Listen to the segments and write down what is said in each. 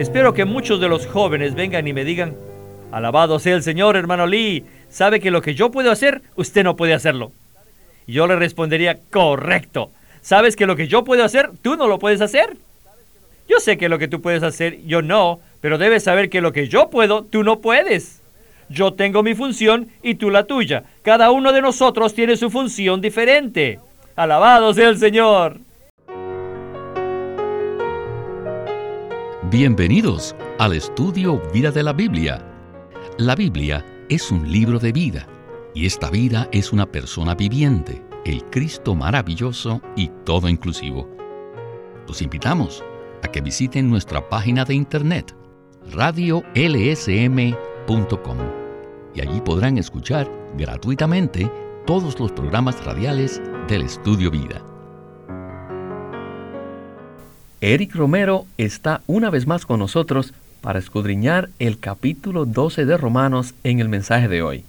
Espero que muchos de los jóvenes vengan y me digan, alabado sea el Señor, hermano Lee, sabe que lo que yo puedo hacer, usted no puede hacerlo. Y yo le respondería, correcto, sabes que lo que yo puedo hacer, tú no lo puedes hacer. Yo sé que lo que tú puedes hacer, yo no, pero debes saber que lo que yo puedo, tú no puedes. Yo tengo mi función y tú la tuya. Cada uno de nosotros tiene su función diferente. Alabado sea el Señor. Bienvenidos al estudio Vida de la Biblia. La Biblia es un libro de vida y esta vida es una persona viviente, el Cristo maravilloso y todo inclusivo. Los invitamos a que visiten nuestra página de internet radiolsm.com y allí podrán escuchar gratuitamente todos los programas radiales del Estudio Vida. Eric Romero está una vez más con nosotros para escudriñar el capítulo 12 de Romanos en el mensaje de hoy.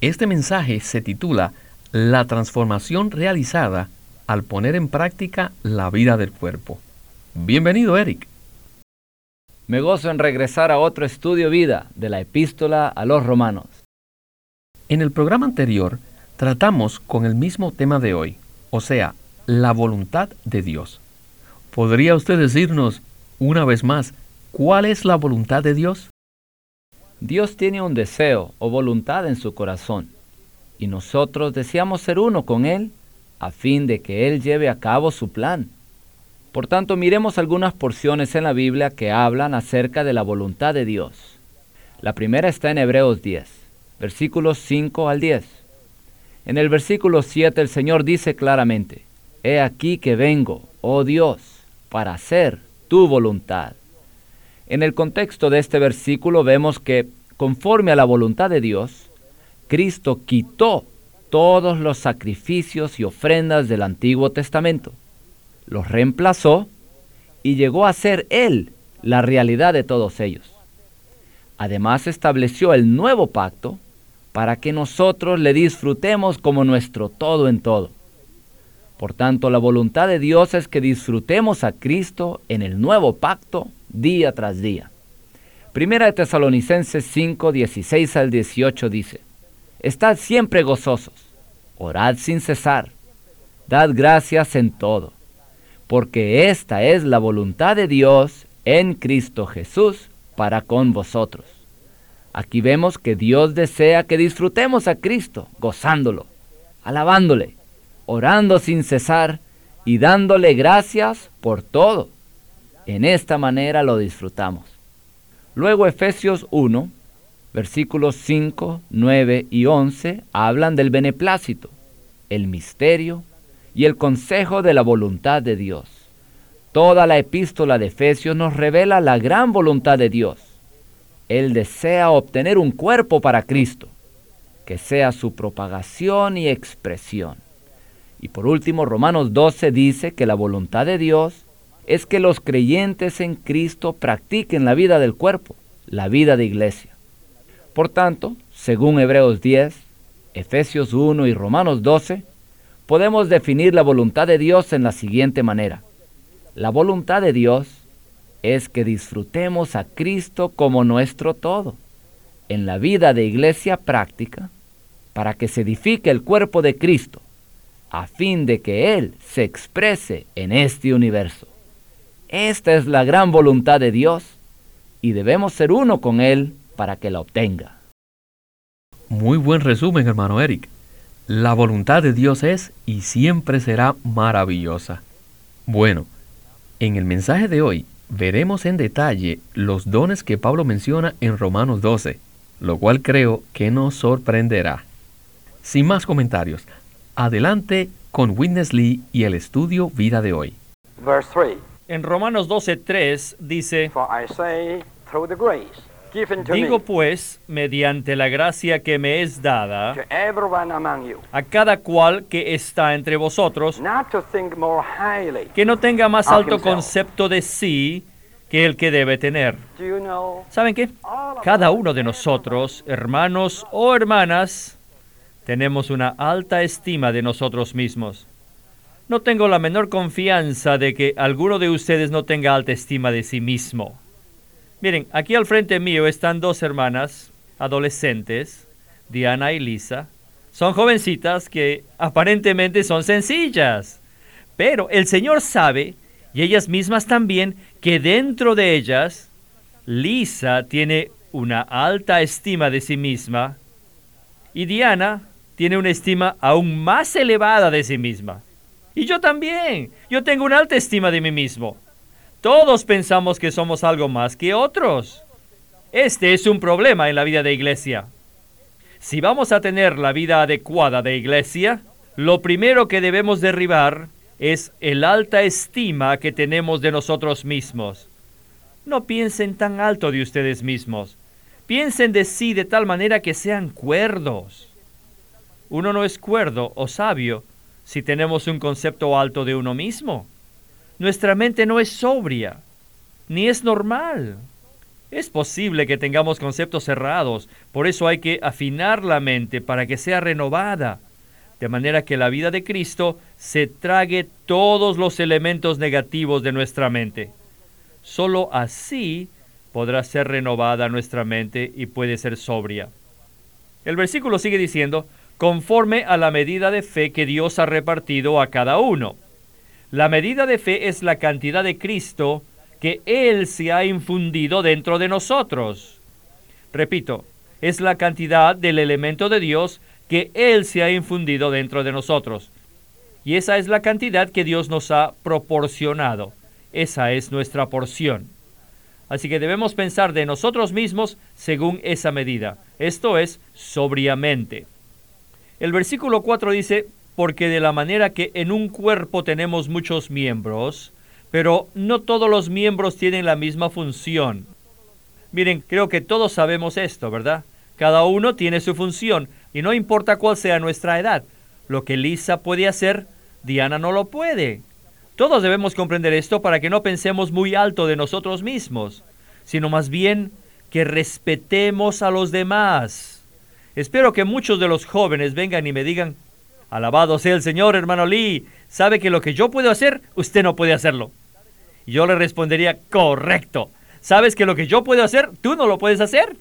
Este mensaje se titula La transformación realizada al poner en práctica la vida del cuerpo. Bienvenido, Eric. Me gozo en regresar a otro estudio vida de la epístola a los romanos. En el programa anterior tratamos con el mismo tema de hoy, o sea, la voluntad de Dios. ¿Podría usted decirnos, una vez más, cuál es la voluntad de Dios? Dios tiene un deseo o voluntad en su corazón, y nosotros deseamos ser uno con Él a fin de que Él lleve a cabo su plan. Por tanto, miremos algunas porciones en la Biblia que hablan acerca de la voluntad de Dios. La primera está en Hebreos 10, versículos 5 al 10. En el versículo 7 el Señor dice claramente, He aquí que vengo, oh Dios, para hacer tu voluntad. En el contexto de este versículo vemos que, conforme a la voluntad de Dios, Cristo quitó todos los sacrificios y ofrendas del Antiguo Testamento, los reemplazó y llegó a ser Él la realidad de todos ellos. Además estableció el nuevo pacto para que nosotros le disfrutemos como nuestro todo en todo. Por tanto, la voluntad de Dios es que disfrutemos a Cristo en el nuevo pacto día tras día. Primera de Tesalonicenses 5, 16 al 18 dice, Estad siempre gozosos, orad sin cesar, dad gracias en todo, porque esta es la voluntad de Dios en Cristo Jesús para con vosotros. Aquí vemos que Dios desea que disfrutemos a Cristo, gozándolo, alabándole, orando sin cesar y dándole gracias por todo. En esta manera lo disfrutamos. Luego Efesios 1, versículos 5, 9 y 11 hablan del beneplácito, el misterio y el consejo de la voluntad de Dios. Toda la epístola de Efesios nos revela la gran voluntad de Dios. Él desea obtener un cuerpo para Cristo, que sea su propagación y expresión. Y por último, Romanos 12 dice que la voluntad de Dios es que los creyentes en Cristo practiquen la vida del cuerpo, la vida de iglesia. Por tanto, según Hebreos 10, Efesios 1 y Romanos 12, podemos definir la voluntad de Dios en la siguiente manera. La voluntad de Dios es que disfrutemos a Cristo como nuestro todo, en la vida de iglesia práctica, para que se edifique el cuerpo de Cristo a fin de que Él se exprese en este universo. Esta es la gran voluntad de Dios y debemos ser uno con Él para que la obtenga. Muy buen resumen, hermano Eric. La voluntad de Dios es y siempre será maravillosa. Bueno, en el mensaje de hoy veremos en detalle los dones que Pablo menciona en Romanos 12, lo cual creo que nos sorprenderá. Sin más comentarios, Adelante con Witness Lee y el estudio Vida de hoy. En Romanos 12:3 dice, Digo pues, mediante la gracia que me es dada, a cada cual que está entre vosotros, que no tenga más alto concepto de sí que el que debe tener. ¿Saben qué? Cada uno de nosotros, hermanos o hermanas, tenemos una alta estima de nosotros mismos. No tengo la menor confianza de que alguno de ustedes no tenga alta estima de sí mismo. Miren, aquí al frente mío están dos hermanas adolescentes, Diana y Lisa. Son jovencitas que aparentemente son sencillas, pero el Señor sabe, y ellas mismas también, que dentro de ellas, Lisa tiene una alta estima de sí misma y Diana tiene una estima aún más elevada de sí misma. Y yo también, yo tengo una alta estima de mí mismo. Todos pensamos que somos algo más que otros. Este es un problema en la vida de iglesia. Si vamos a tener la vida adecuada de iglesia, lo primero que debemos derribar es el alta estima que tenemos de nosotros mismos. No piensen tan alto de ustedes mismos. Piensen de sí de tal manera que sean cuerdos. Uno no es cuerdo o sabio si tenemos un concepto alto de uno mismo. Nuestra mente no es sobria, ni es normal. Es posible que tengamos conceptos cerrados, por eso hay que afinar la mente para que sea renovada, de manera que la vida de Cristo se trague todos los elementos negativos de nuestra mente. Solo así podrá ser renovada nuestra mente y puede ser sobria. El versículo sigue diciendo, conforme a la medida de fe que Dios ha repartido a cada uno. La medida de fe es la cantidad de Cristo que Él se ha infundido dentro de nosotros. Repito, es la cantidad del elemento de Dios que Él se ha infundido dentro de nosotros. Y esa es la cantidad que Dios nos ha proporcionado. Esa es nuestra porción. Así que debemos pensar de nosotros mismos según esa medida. Esto es sobriamente. El versículo 4 dice, porque de la manera que en un cuerpo tenemos muchos miembros, pero no todos los miembros tienen la misma función. Miren, creo que todos sabemos esto, ¿verdad? Cada uno tiene su función y no importa cuál sea nuestra edad. Lo que Lisa puede hacer, Diana no lo puede. Todos debemos comprender esto para que no pensemos muy alto de nosotros mismos, sino más bien que respetemos a los demás. Espero que muchos de los jóvenes vengan y me digan, alabado sea el Señor, hermano Lee, sabe que lo que yo puedo hacer, usted no puede hacerlo. Y yo le respondería, correcto. ¿Sabes que lo que yo puedo hacer, tú no lo puedes hacer?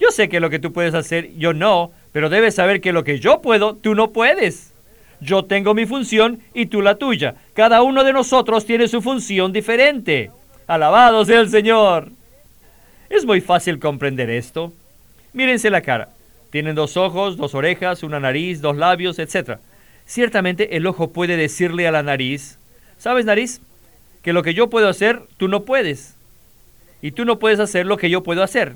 Yo sé que lo que tú puedes hacer, yo no, pero debes saber que lo que yo puedo, tú no puedes. Yo tengo mi función y tú la tuya. Cada uno de nosotros tiene su función diferente. Alabado sea el Señor. Es muy fácil comprender esto. Mírense la cara. Tienen dos ojos, dos orejas, una nariz, dos labios, etc. Ciertamente el ojo puede decirle a la nariz, ¿sabes nariz? Que lo que yo puedo hacer, tú no puedes. Y tú no puedes hacer lo que yo puedo hacer.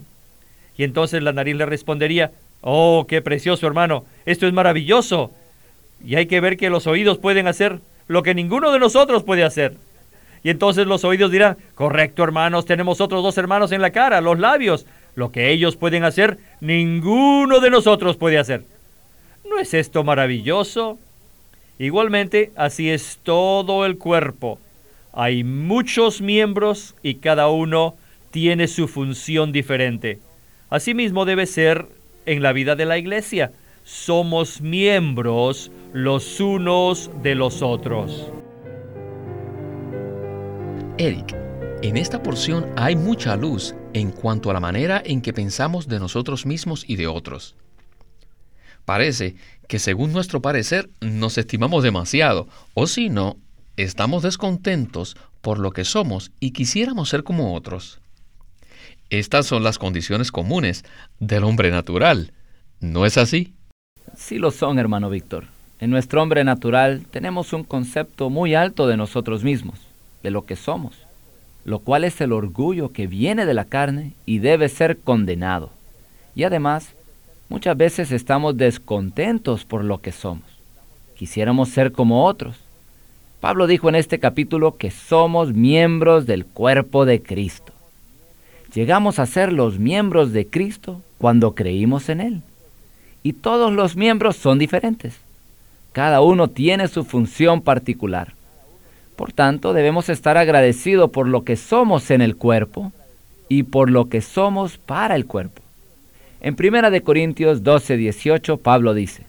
Y entonces la nariz le respondería, oh, qué precioso hermano, esto es maravilloso. Y hay que ver que los oídos pueden hacer lo que ninguno de nosotros puede hacer. Y entonces los oídos dirán, correcto hermanos, tenemos otros dos hermanos en la cara, los labios. Lo que ellos pueden hacer, ninguno de nosotros puede hacer. ¿No es esto maravilloso? Igualmente, así es todo el cuerpo. Hay muchos miembros y cada uno tiene su función diferente. Asimismo debe ser en la vida de la iglesia somos miembros los unos de los otros. Eric, en esta porción hay mucha luz en cuanto a la manera en que pensamos de nosotros mismos y de otros. Parece que según nuestro parecer nos estimamos demasiado, o si no, estamos descontentos por lo que somos y quisiéramos ser como otros. Estas son las condiciones comunes del hombre natural, ¿no es así? Sí lo son, hermano Víctor. En nuestro hombre natural tenemos un concepto muy alto de nosotros mismos, de lo que somos, lo cual es el orgullo que viene de la carne y debe ser condenado. Y además, muchas veces estamos descontentos por lo que somos. Quisiéramos ser como otros. Pablo dijo en este capítulo que somos miembros del cuerpo de Cristo. Llegamos a ser los miembros de Cristo cuando creímos en Él y todos los miembros son diferentes. Cada uno tiene su función particular. Por tanto, debemos estar agradecidos por lo que somos en el cuerpo y por lo que somos para el cuerpo. En 1 de Corintios 12, 18, Pablo dice,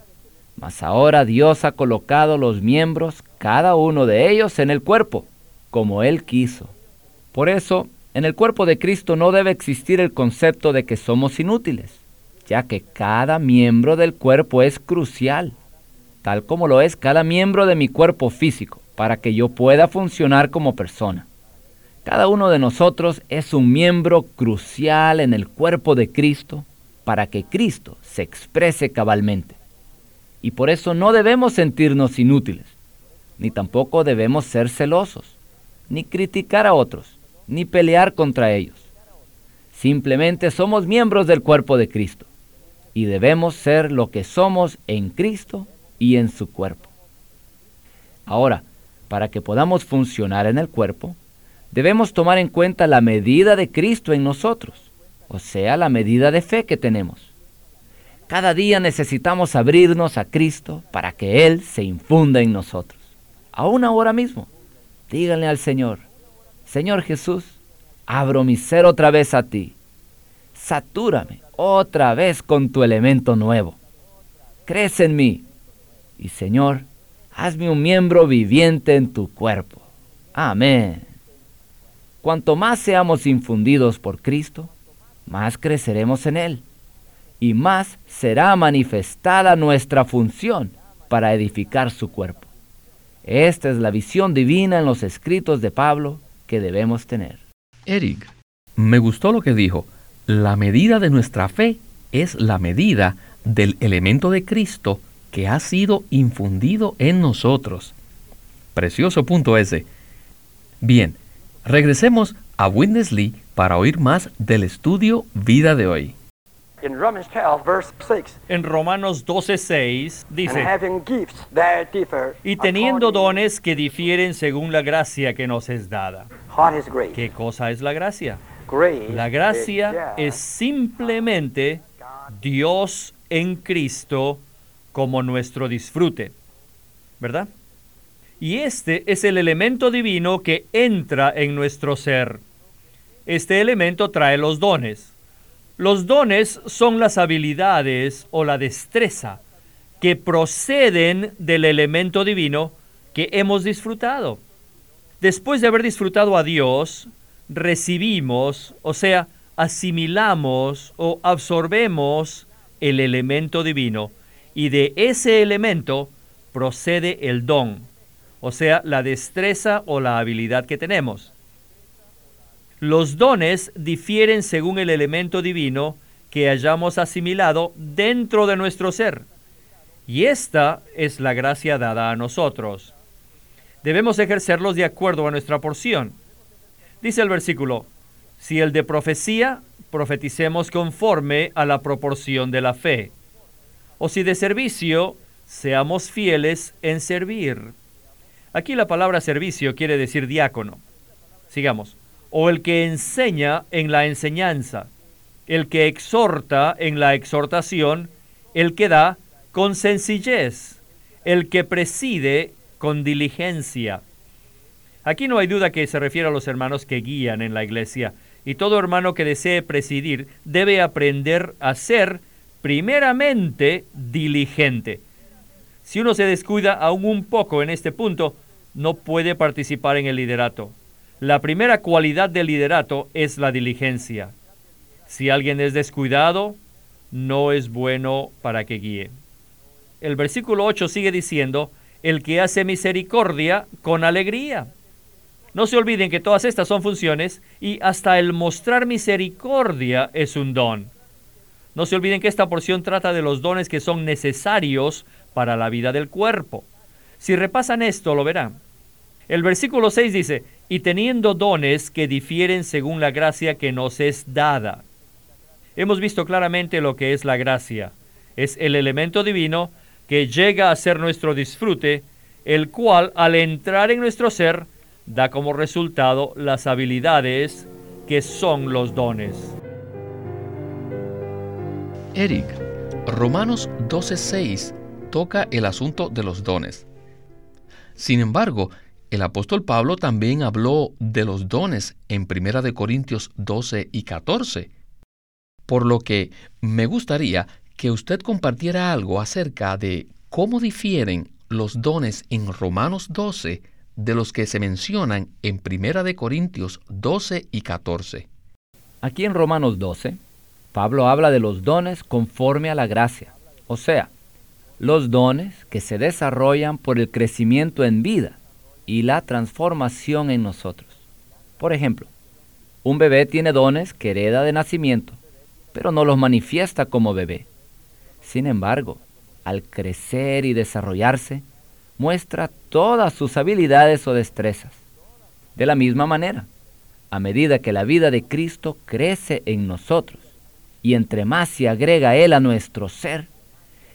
Mas ahora Dios ha colocado los miembros, cada uno de ellos, en el cuerpo, como Él quiso. Por eso, En el cuerpo de Cristo no debe existir el concepto de que somos inútiles, ya que cada miembro del cuerpo es crucial, tal como lo es cada miembro de mi cuerpo físico, para que yo pueda funcionar como persona. Cada uno de nosotros es un miembro crucial en el cuerpo de Cristo para que Cristo se exprese cabalmente. Y por eso no debemos sentirnos inútiles, ni tampoco debemos ser celosos, ni criticar a otros, ni pelear contra ellos. Simplemente somos miembros del cuerpo de Cristo y debemos ser lo que somos en Cristo y en su cuerpo. Ahora, para que podamos funcionar en el cuerpo, debemos tomar en cuenta la medida de Cristo en nosotros, o sea, la medida de fe que tenemos. Cada día necesitamos abrirnos a Cristo para que Él se infunda en nosotros. Aún ahora mismo, díganle al Señor, Señor Jesús, abro mi ser otra vez a ti. Satúrame otra vez con tu elemento nuevo. Crece en mí. Y Señor, hazme un miembro viviente en tu cuerpo. Amén. Cuanto más seamos infundidos por Cristo, más creceremos en Él y más será manifestada nuestra función para edificar su cuerpo. Esta es la visión divina en los escritos de Pablo que debemos tener. Eric, me gustó lo que dijo. La medida de nuestra fe es la medida del elemento de Cristo que ha sido infundido en nosotros. Precioso punto ese. Bien, regresemos a Witness Lee para oír más del estudio Vida de hoy. En Romanos 12:6 dice, y teniendo dones que difieren según la gracia que nos es dada. ¿Qué cosa es la gracia? La gracia es simplemente Dios en Cristo como nuestro disfrute, ¿verdad? Y este es el elemento divino que entra en nuestro ser. Este elemento trae los dones. Los dones son las habilidades o la destreza que proceden del elemento divino que hemos disfrutado. Después de haber disfrutado a Dios, recibimos, o sea, asimilamos o absorbemos el elemento divino y de ese elemento procede el don, o sea, la destreza o la habilidad que tenemos. Los dones difieren según el elemento divino que hayamos asimilado dentro de nuestro ser. Y esta es la gracia dada a nosotros. Debemos ejercerlos de acuerdo a nuestra porción. Dice el versículo, si el de profecía, profeticemos conforme a la proporción de la fe. O si de servicio, seamos fieles en servir. Aquí la palabra servicio quiere decir diácono. Sigamos o el que enseña en la enseñanza, el que exhorta en la exhortación, el que da con sencillez, el que preside con diligencia. Aquí no hay duda que se refiere a los hermanos que guían en la iglesia, y todo hermano que desee presidir debe aprender a ser primeramente diligente. Si uno se descuida aún un poco en este punto, no puede participar en el liderato. La primera cualidad del liderato es la diligencia. Si alguien es descuidado, no es bueno para que guíe. El versículo 8 sigue diciendo, el que hace misericordia con alegría. No se olviden que todas estas son funciones y hasta el mostrar misericordia es un don. No se olviden que esta porción trata de los dones que son necesarios para la vida del cuerpo. Si repasan esto, lo verán. El versículo 6 dice, y teniendo dones que difieren según la gracia que nos es dada. Hemos visto claramente lo que es la gracia. Es el elemento divino que llega a ser nuestro disfrute, el cual al entrar en nuestro ser da como resultado las habilidades que son los dones. Eric, Romanos 12:6 toca el asunto de los dones. Sin embargo, el apóstol Pablo también habló de los dones en 1 Corintios 12 y 14, por lo que me gustaría que usted compartiera algo acerca de cómo difieren los dones en Romanos 12 de los que se mencionan en 1 Corintios 12 y 14. Aquí en Romanos 12, Pablo habla de los dones conforme a la gracia, o sea, los dones que se desarrollan por el crecimiento en vida y la transformación en nosotros. Por ejemplo, un bebé tiene dones que hereda de nacimiento, pero no los manifiesta como bebé. Sin embargo, al crecer y desarrollarse, muestra todas sus habilidades o destrezas. De la misma manera, a medida que la vida de Cristo crece en nosotros y entre más se agrega Él a nuestro ser,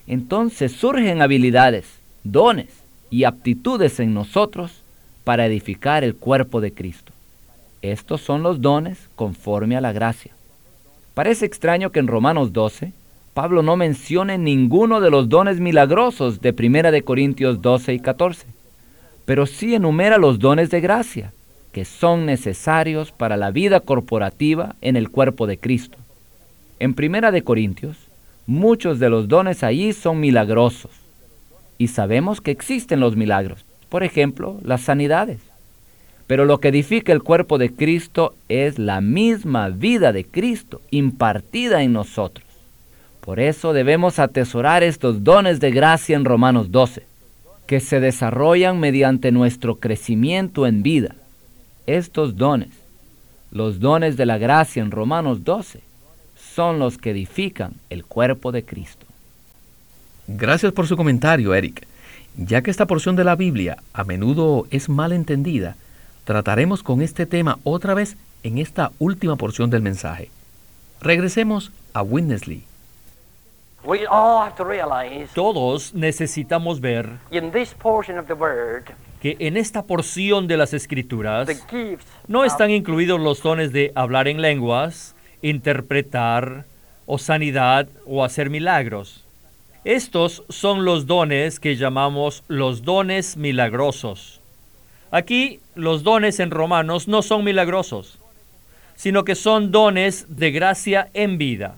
entonces surgen habilidades, dones y aptitudes en nosotros para edificar el cuerpo de Cristo. Estos son los dones conforme a la gracia. Parece extraño que en Romanos 12 Pablo no mencione ninguno de los dones milagrosos de 1 de Corintios 12 y 14, pero sí enumera los dones de gracia, que son necesarios para la vida corporativa en el cuerpo de Cristo. En 1 de Corintios, muchos de los dones allí son milagrosos, y sabemos que existen los milagros, por ejemplo, las sanidades. Pero lo que edifica el cuerpo de Cristo es la misma vida de Cristo impartida en nosotros. Por eso debemos atesorar estos dones de gracia en Romanos 12, que se desarrollan mediante nuestro crecimiento en vida. Estos dones, los dones de la gracia en Romanos 12, son los que edifican el cuerpo de Cristo. Gracias por su comentario, Eric. Ya que esta porción de la Biblia a menudo es mal entendida, trataremos con este tema otra vez en esta última porción del mensaje. Regresemos a Witness todos necesitamos ver que en esta porción de las escrituras no están incluidos los dones de hablar en lenguas, interpretar o sanidad o hacer milagros. Estos son los dones que llamamos los dones milagrosos. Aquí los dones en Romanos no son milagrosos, sino que son dones de gracia en vida.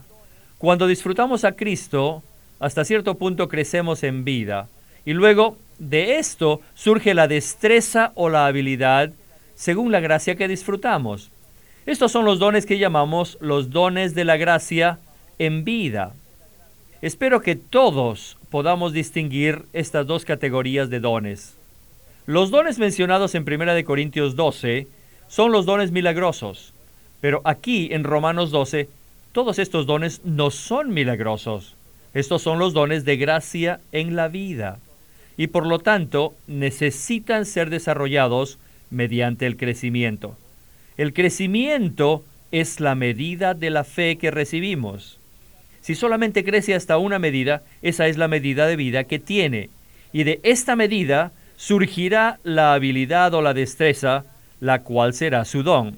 Cuando disfrutamos a Cristo, hasta cierto punto crecemos en vida. Y luego de esto surge la destreza o la habilidad según la gracia que disfrutamos. Estos son los dones que llamamos los dones de la gracia en vida. Espero que todos podamos distinguir estas dos categorías de dones. Los dones mencionados en 1 Corintios 12 son los dones milagrosos, pero aquí en Romanos 12 todos estos dones no son milagrosos. Estos son los dones de gracia en la vida y por lo tanto necesitan ser desarrollados mediante el crecimiento. El crecimiento es la medida de la fe que recibimos. Si solamente crece hasta una medida, esa es la medida de vida que tiene. Y de esta medida surgirá la habilidad o la destreza, la cual será su don.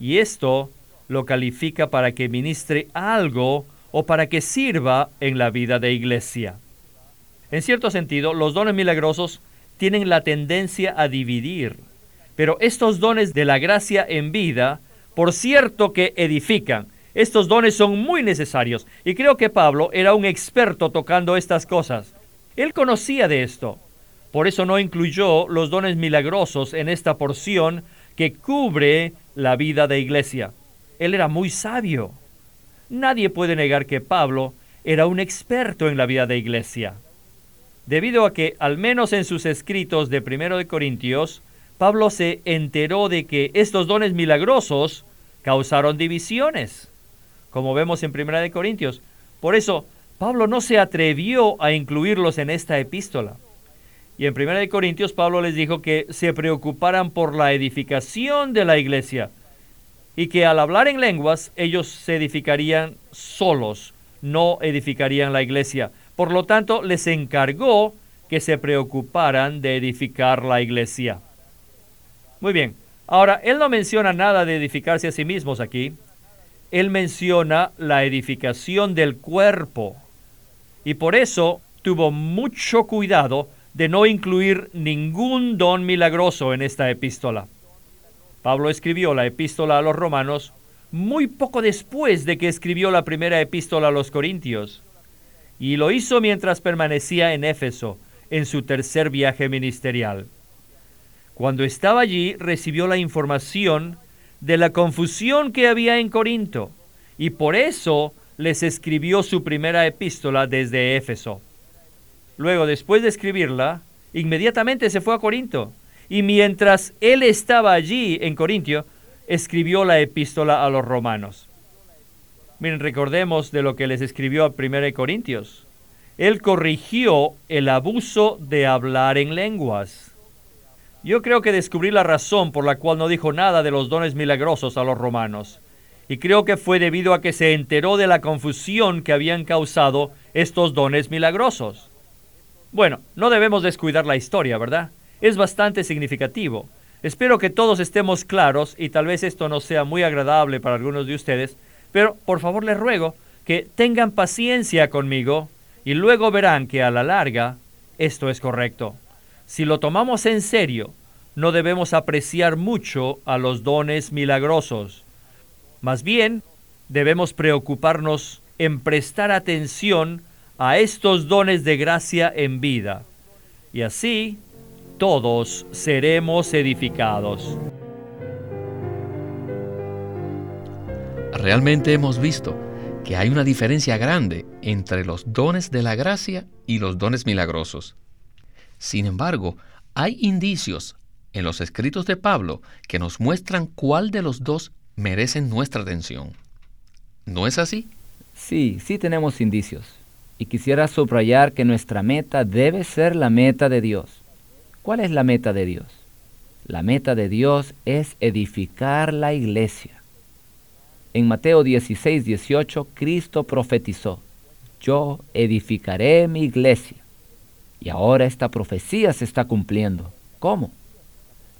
Y esto lo califica para que ministre algo o para que sirva en la vida de iglesia. En cierto sentido, los dones milagrosos tienen la tendencia a dividir, pero estos dones de la gracia en vida, por cierto que edifican, estos dones son muy necesarios y creo que Pablo era un experto tocando estas cosas. Él conocía de esto. Por eso no incluyó los dones milagrosos en esta porción que cubre la vida de iglesia. Él era muy sabio. Nadie puede negar que Pablo era un experto en la vida de iglesia. Debido a que, al menos en sus escritos de Primero de Corintios, Pablo se enteró de que estos dones milagrosos causaron divisiones, como vemos en Primera de Corintios. Por eso, Pablo no se atrevió a incluirlos en esta epístola. Y en Primera de Corintios Pablo les dijo que se preocuparan por la edificación de la iglesia, y que al hablar en lenguas ellos se edificarían solos, no edificarían la iglesia. Por lo tanto, les encargó que se preocuparan de edificar la iglesia. Muy bien, ahora él no menciona nada de edificarse a sí mismos aquí. Él menciona la edificación del cuerpo. Y por eso tuvo mucho cuidado de no incluir ningún don milagroso en esta epístola. Pablo escribió la epístola a los romanos muy poco después de que escribió la primera epístola a los corintios, y lo hizo mientras permanecía en Éfeso, en su tercer viaje ministerial. Cuando estaba allí recibió la información de la confusión que había en Corinto y por eso les escribió su primera epístola desde Éfeso. Luego, después de escribirla, inmediatamente se fue a Corinto y mientras él estaba allí en Corintio, escribió la epístola a los romanos. Miren, recordemos de lo que les escribió a 1 Corintios. Él corrigió el abuso de hablar en lenguas. Yo creo que descubrí la razón por la cual no dijo nada de los dones milagrosos a los romanos. Y creo que fue debido a que se enteró de la confusión que habían causado estos dones milagrosos. Bueno, no debemos descuidar la historia, ¿verdad? Es bastante significativo. Espero que todos estemos claros y tal vez esto no sea muy agradable para algunos de ustedes, pero por favor les ruego que tengan paciencia conmigo y luego verán que a la larga esto es correcto. Si lo tomamos en serio, no debemos apreciar mucho a los dones milagrosos. Más bien, debemos preocuparnos en prestar atención a estos dones de gracia en vida. Y así todos seremos edificados. Realmente hemos visto que hay una diferencia grande entre los dones de la gracia y los dones milagrosos. Sin embargo, hay indicios en los escritos de Pablo que nos muestran cuál de los dos merecen nuestra atención. ¿No es así? Sí, sí tenemos indicios. Y quisiera subrayar que nuestra meta debe ser la meta de Dios. ¿Cuál es la meta de Dios? La meta de Dios es edificar la iglesia. En Mateo 16, 18, Cristo profetizó, yo edificaré mi iglesia. Y ahora esta profecía se está cumpliendo. ¿Cómo?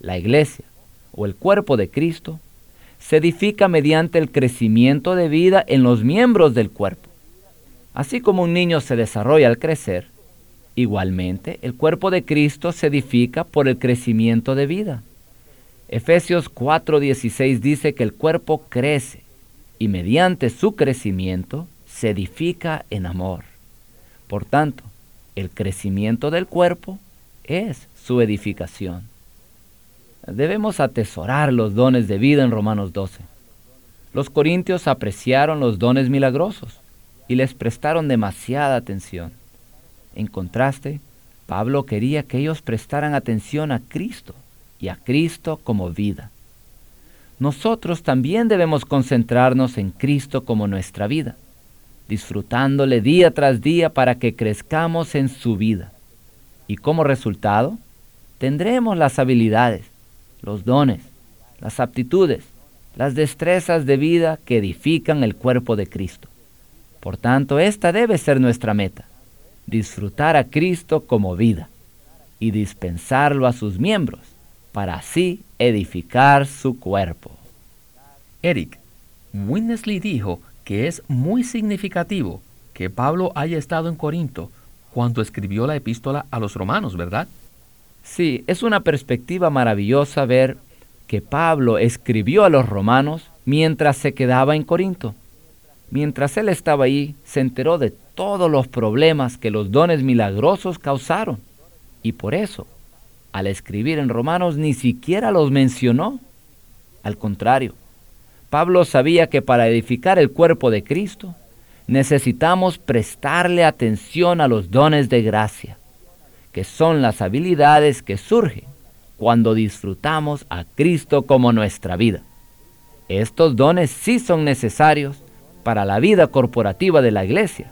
La iglesia o el cuerpo de Cristo se edifica mediante el crecimiento de vida en los miembros del cuerpo. Así como un niño se desarrolla al crecer, igualmente el cuerpo de Cristo se edifica por el crecimiento de vida. Efesios 4:16 dice que el cuerpo crece y mediante su crecimiento se edifica en amor. Por tanto, el crecimiento del cuerpo es su edificación. Debemos atesorar los dones de vida en Romanos 12. Los corintios apreciaron los dones milagrosos y les prestaron demasiada atención. En contraste, Pablo quería que ellos prestaran atención a Cristo y a Cristo como vida nosotros también debemos concentrarnos en Cristo como nuestra vida, disfrutándole día tras día para que crezcamos en su vida. Y como resultado, tendremos las habilidades, los dones, las aptitudes, las destrezas de vida que edifican el cuerpo de Cristo. Por tanto, esta debe ser nuestra meta, disfrutar a Cristo como vida y dispensarlo a sus miembros para así edificar su cuerpo. Eric, Winnesley dijo que es muy significativo que Pablo haya estado en Corinto cuando escribió la epístola a los romanos, ¿verdad? Sí, es una perspectiva maravillosa ver que Pablo escribió a los romanos mientras se quedaba en Corinto. Mientras él estaba ahí, se enteró de todos los problemas que los dones milagrosos causaron. Y por eso al escribir en Romanos ni siquiera los mencionó. Al contrario, Pablo sabía que para edificar el cuerpo de Cristo necesitamos prestarle atención a los dones de gracia, que son las habilidades que surgen cuando disfrutamos a Cristo como nuestra vida. Estos dones sí son necesarios para la vida corporativa de la iglesia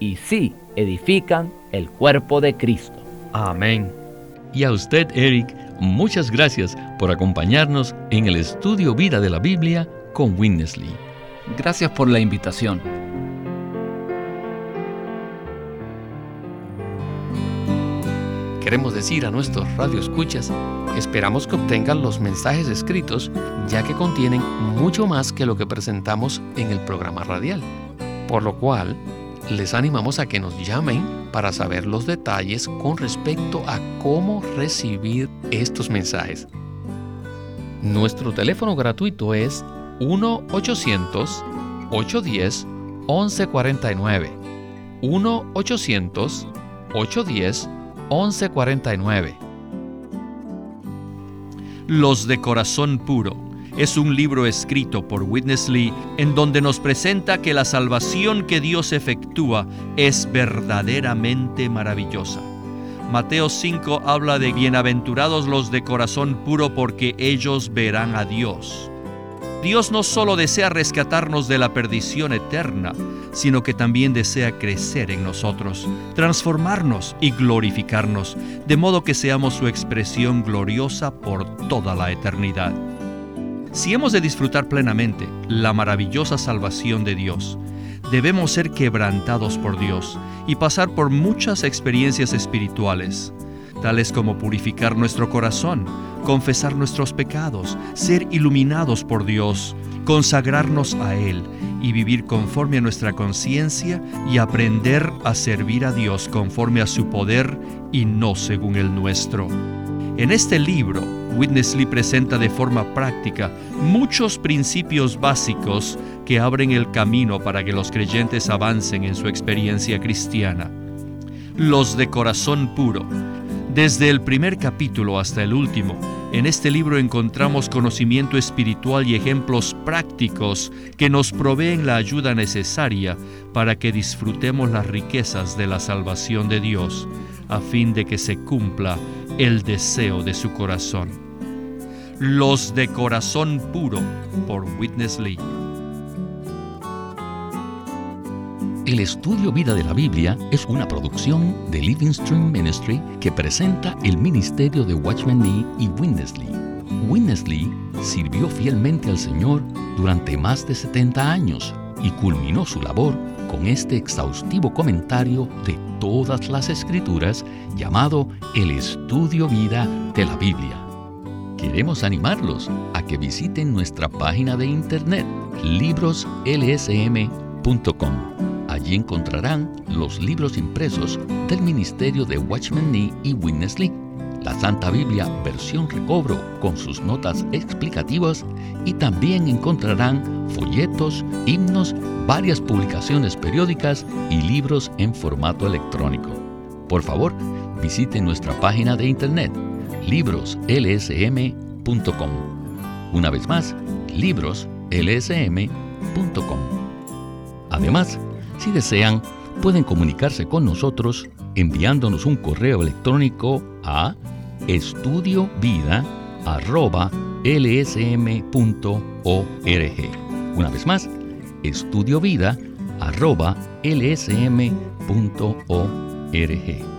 y sí edifican el cuerpo de Cristo. Amén. Y a usted, Eric, muchas gracias por acompañarnos en el estudio Vida de la Biblia con Winnesley. Gracias por la invitación. Queremos decir a nuestros radioescuchas, esperamos que obtengan los mensajes escritos, ya que contienen mucho más que lo que presentamos en el programa radial. Por lo cual, les animamos a que nos llamen para saber los detalles con respecto a cómo recibir estos mensajes. Nuestro teléfono gratuito es 1-800-810-1149. 1-800-810-1149. Los de Corazón Puro es un libro escrito por Witness Lee en donde nos presenta que la salvación que Dios efectúa es verdaderamente maravillosa. Mateo 5 habla de bienaventurados los de corazón puro porque ellos verán a Dios. Dios no solo desea rescatarnos de la perdición eterna, sino que también desea crecer en nosotros, transformarnos y glorificarnos, de modo que seamos su expresión gloriosa por toda la eternidad. Si hemos de disfrutar plenamente la maravillosa salvación de Dios, debemos ser quebrantados por Dios y pasar por muchas experiencias espirituales, tales como purificar nuestro corazón, confesar nuestros pecados, ser iluminados por Dios, consagrarnos a Él y vivir conforme a nuestra conciencia y aprender a servir a Dios conforme a su poder y no según el nuestro. En este libro, Witness Lee presenta de forma práctica muchos principios básicos que abren el camino para que los creyentes avancen en su experiencia cristiana. Los de corazón puro. Desde el primer capítulo hasta el último, en este libro encontramos conocimiento espiritual y ejemplos prácticos que nos proveen la ayuda necesaria para que disfrutemos las riquezas de la salvación de Dios, a fin de que se cumpla el deseo de su corazón. Los de corazón puro por Witness Lee. El estudio Vida de la Biblia es una producción de Living Stream Ministry que presenta el ministerio de Watchman Nee y. Witness Lee sirvió fielmente al Señor durante más de 70 años y culminó su labor con este exhaustivo comentario de todas las escrituras llamado El Estudio Vida de la Biblia. Queremos animarlos a que visiten nuestra página de internet libroslsm.com. Allí encontrarán los libros impresos del ministerio de Watchman Nee y Witness Lee la Santa Biblia versión recobro con sus notas explicativas y también encontrarán folletos, himnos, varias publicaciones periódicas y libros en formato electrónico. Por favor, visite nuestra página de internet libroslsm.com. Una vez más, libroslsm.com. Además, si desean, pueden comunicarse con nosotros enviándonos un correo electrónico a estudiovida.lsm.org. Una vez más, estudiovida.lsm.org.